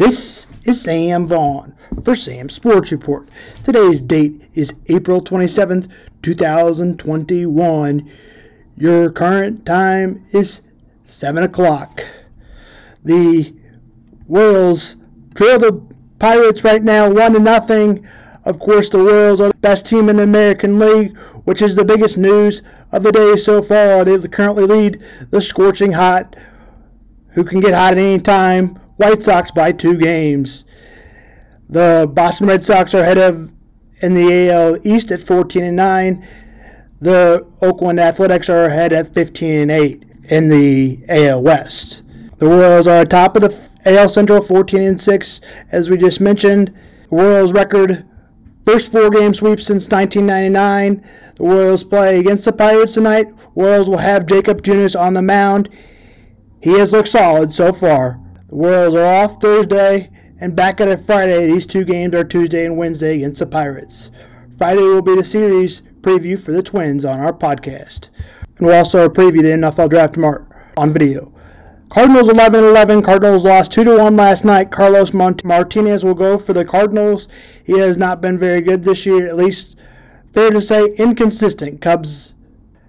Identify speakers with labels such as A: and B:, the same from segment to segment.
A: This is Sam Vaughn for Sam Sports Report. Today's date is April 27th, 2021. Your current time is 7 o'clock. The Royals trail the Pirates right now 1 to nothing. Of course, the Royals are the best team in the American League, which is the biggest news of the day so far. They currently lead the scorching hot, who can get hot at any time, White Sox by two games. The Boston Red Sox are ahead of in the AL East at 14 and 9. The Oakland Athletics are ahead at 15 and 8 in the AL West. The Royals are atop of the AL Central 14 and 6 as we just mentioned. The Royals record first four game sweep since 1999. The Royals play against the Pirates tonight. Royals will have Jakob Junis on the mound. He has looked solid so far. The Royals are off Thursday and back at it Friday. These two games are Tuesday and Wednesday against the Pirates. Friday will be the series preview for the Twins on our podcast. And we'll also preview the NFL draft tomorrow on video. Cardinals 11 11. Cardinals lost 2 1 last night. Carlos Mont- Martinez will go for the Cardinals. He has not been very good this year, at least fair to say inconsistent. Cubs.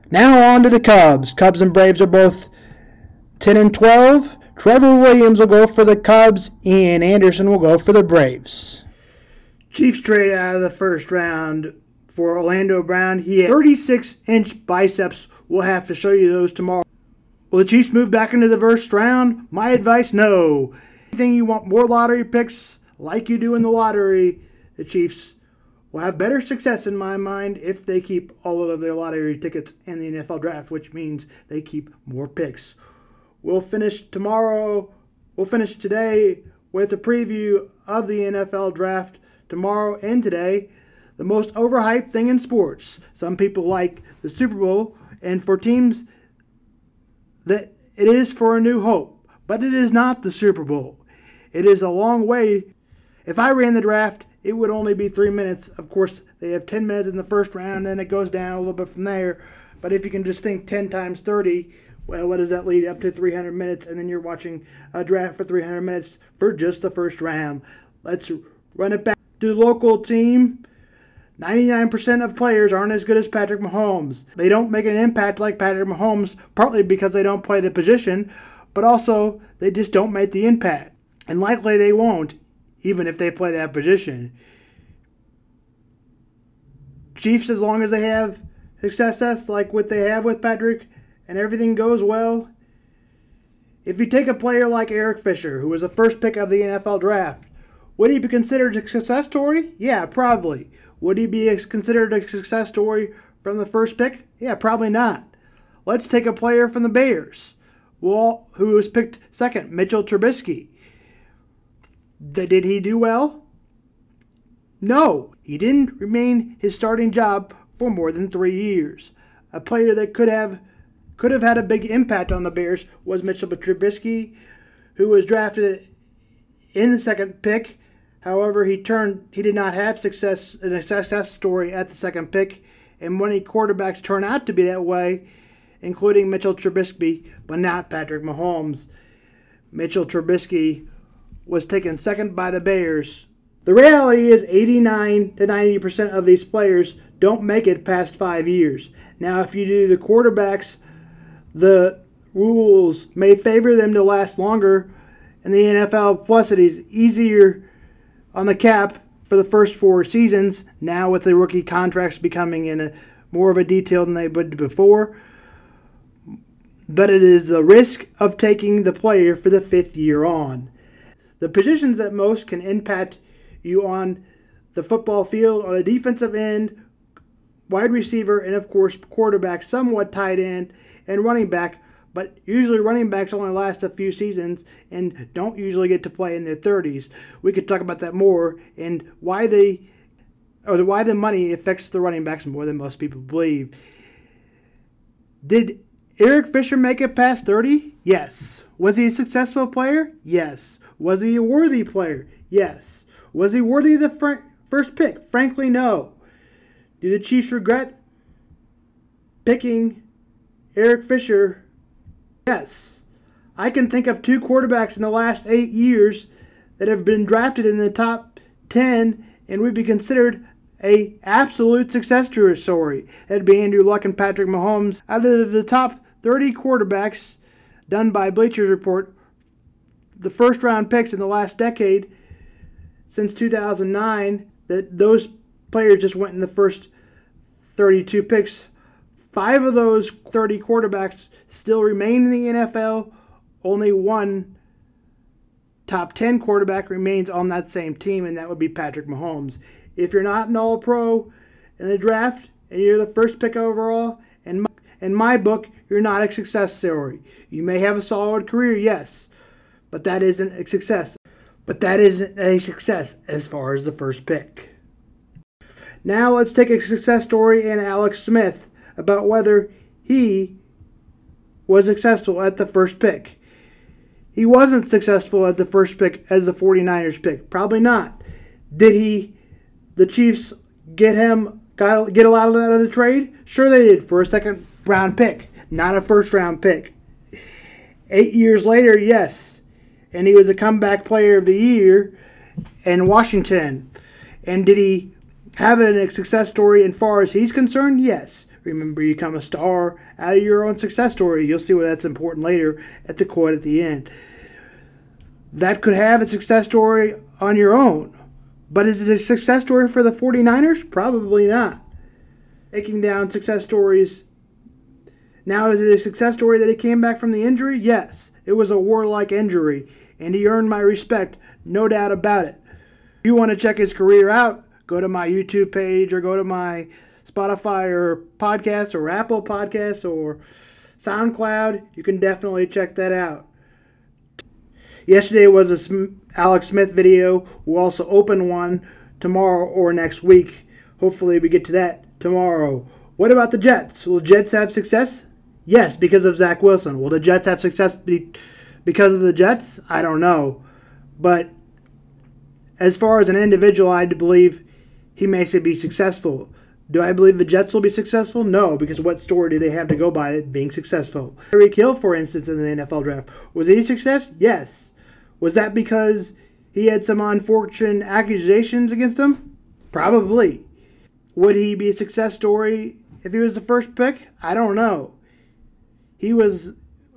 A: Now on to the Cubs. Cubs and Braves are both 10 and 12. Trevor Williams will go for the Cubs. Ian Anderson will go for the Braves. Chiefs trade out of the first round for Orlando Brown. He had 36 inch biceps. We'll have to show you those tomorrow. Will the Chiefs move back into the first round? My advice no. Anything you want more lottery picks like you do in the lottery, the Chiefs will have better success in my mind if they keep all of their lottery tickets in the NFL draft, which means they keep more picks. We'll finish tomorrow. We'll finish today with a preview of the NFL draft tomorrow and today. The most overhyped thing in sports. Some people like the Super Bowl, and for teams that it is for a new hope, but it is not the Super Bowl. It is a long way. If I ran the draft, it would only be three minutes. Of course, they have 10 minutes in the first round, then it goes down a little bit from there. But if you can just think 10 times 30, well, what does that lead up to 300 minutes? And then you're watching a draft for 300 minutes for just the first round. Let's run it back to the local team. 99% of players aren't as good as Patrick Mahomes. They don't make an impact like Patrick Mahomes, partly because they don't play the position, but also they just don't make the impact. And likely they won't, even if they play that position. Chiefs, as long as they have success like what they have with Patrick, and everything goes well, if you take a player like Eric Fisher, who was the first pick of the NFL draft, would he be considered a success story? Yeah, probably. Would he be considered a success story from the first pick? Yeah, probably not. Let's take a player from the Bears, well, who was picked second, Mitchell Trubisky. Did he do well? No, he didn't remain his starting job for more than three years. A player that could have could have had a big impact on the Bears was Mitchell Trubisky, who was drafted in the second pick. However, he turned he did not have success a success story at the second pick, and many quarterbacks turn out to be that way, including Mitchell Trubisky, but not Patrick Mahomes. Mitchell Trubisky was taken second by the Bears. The reality is 89 to 90% of these players don't make it past 5 years. Now, if you do the quarterbacks the rules may favor them to last longer in the NFL. Plus, it is easier on the cap for the first four seasons now with the rookie contracts becoming in a more of a detail than they would before. But it is the risk of taking the player for the fifth year on. The positions that most can impact you on the football field on a defensive end, wide receiver, and of course quarterback, somewhat tight end, and running back, but usually running backs only last a few seasons and don't usually get to play in their 30s. We could talk about that more and why they or why the money affects the running backs more than most people believe. Did Eric Fisher make it past 30? Yes. Was he a successful player? Yes. Was he a worthy player? Yes. Was he worthy of the fr- first pick? Frankly, no. Do the Chiefs regret picking Eric Fisher, yes. I can think of two quarterbacks in the last eight years that have been drafted in the top 10 and would be considered a absolute success story. That'd be Andrew Luck and Patrick Mahomes. Out of the top 30 quarterbacks done by Bleachers Report, the first round picks in the last decade since 2009, that those players just went in the first 32 picks. Five of those 30 quarterbacks still remain in the NFL. Only one top 10 quarterback remains on that same team, and that would be Patrick Mahomes. If you're not an all pro in the draft and you're the first pick overall, and in my book, you're not a success story. You may have a solid career, yes, but that isn't a success. But that isn't a success as far as the first pick. Now let's take a success story in Alex Smith about whether he was successful at the first pick. He wasn't successful at the first pick as the 49ers pick. Probably not. Did he the Chiefs get him got get a lot out of the trade? Sure they did for a second round pick, not a first round pick. 8 years later, yes. And he was a comeback player of the year in Washington. And did he have a success story as far as he's concerned? Yes. Remember, you become a star out of your own success story. You'll see why that's important later at the quote at the end. That could have a success story on your own. But is it a success story for the 49ers? Probably not. Taking down success stories. Now, is it a success story that he came back from the injury? Yes. It was a warlike injury, and he earned my respect, no doubt about it. If you want to check his career out, go to my YouTube page or go to my Spotify or podcasts or Apple Podcasts or SoundCloud. You can definitely check that out. Yesterday was a Alex Smith video. We'll also open one tomorrow or next week. Hopefully, we get to that tomorrow. What about the Jets? Will Jets have success? Yes, because of Zach Wilson. Will the Jets have success be because of the Jets? I don't know. But as far as an individual, I believe he may be successful. Do I believe the Jets will be successful? No, because what story do they have to go by being successful? Tyreek Hill, for instance, in the NFL draft, was he a success? Yes. Was that because he had some unfortunate accusations against him? Probably. Would he be a success story if he was the first pick? I don't know. He was.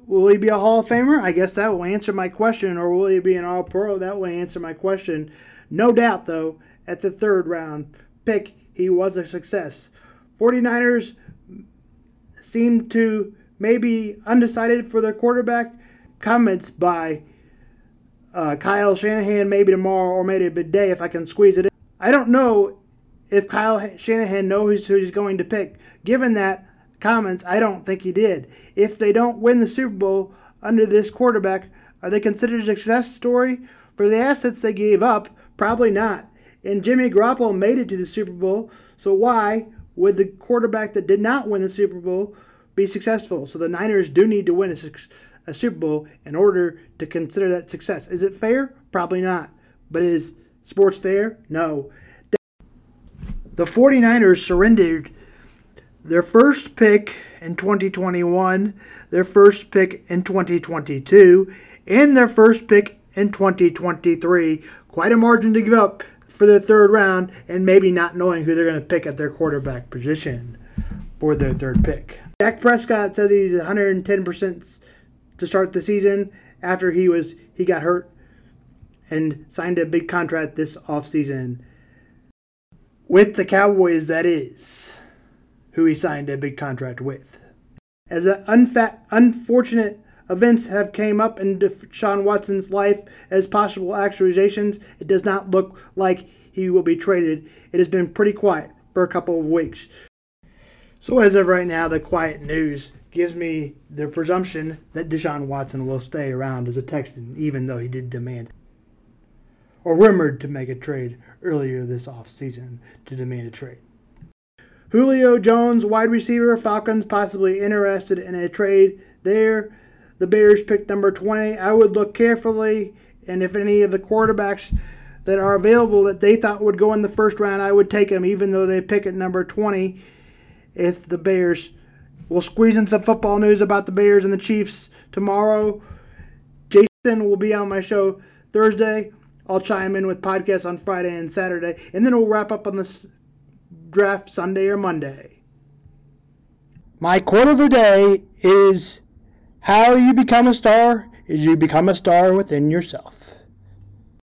A: Will he be a Hall of Famer? I guess that will answer my question. Or will he be an All Pro? That will answer my question. No doubt, though, at the third round pick, he was a success. 49ers seemed to maybe undecided for their quarterback. Comments by uh, Kyle Shanahan maybe tomorrow or maybe a day if I can squeeze it in. I don't know if Kyle Shanahan knows who he's going to pick. Given that comments, I don't think he did. If they don't win the Super Bowl under this quarterback, are they considered a success story? For the assets they gave up, probably not. And Jimmy Garoppolo made it to the Super Bowl, so why would the quarterback that did not win the Super Bowl be successful? So the Niners do need to win a, a Super Bowl in order to consider that success. Is it fair? Probably not. But is sports fair? No. The 49ers surrendered their first pick in 2021, their first pick in 2022, and their first pick in 2023. Quite a margin to give up for the third round, and maybe not knowing who they're going to pick at their quarterback position for their third pick. Dak Prescott says he's 110% to start the season after he was he got hurt and signed a big contract this offseason with the Cowboys that is who he signed a big contract with as unfa- unfortunate events have came up in Sean Watson's life as possible accusations it does not look like he will be traded it has been pretty quiet for a couple of weeks so as of right now the quiet news gives me the presumption that Deshaun Watson will stay around as a Texan, even though he did demand or rumored to make a trade earlier this offseason to demand a trade. Julio Jones, wide receiver, Falcons possibly interested in a trade there the Bears pick number 20. I would look carefully, and if any of the quarterbacks that are available that they thought would go in the first round, I would take them, even though they pick at number 20. If the Bears will squeeze in some football news about the Bears and the Chiefs tomorrow, Jason will be on my show Thursday. I'll chime in with podcasts on Friday and Saturday, and then we'll wrap up on this draft Sunday or Monday. My quote of the day is how you become a star is you become a star within yourself.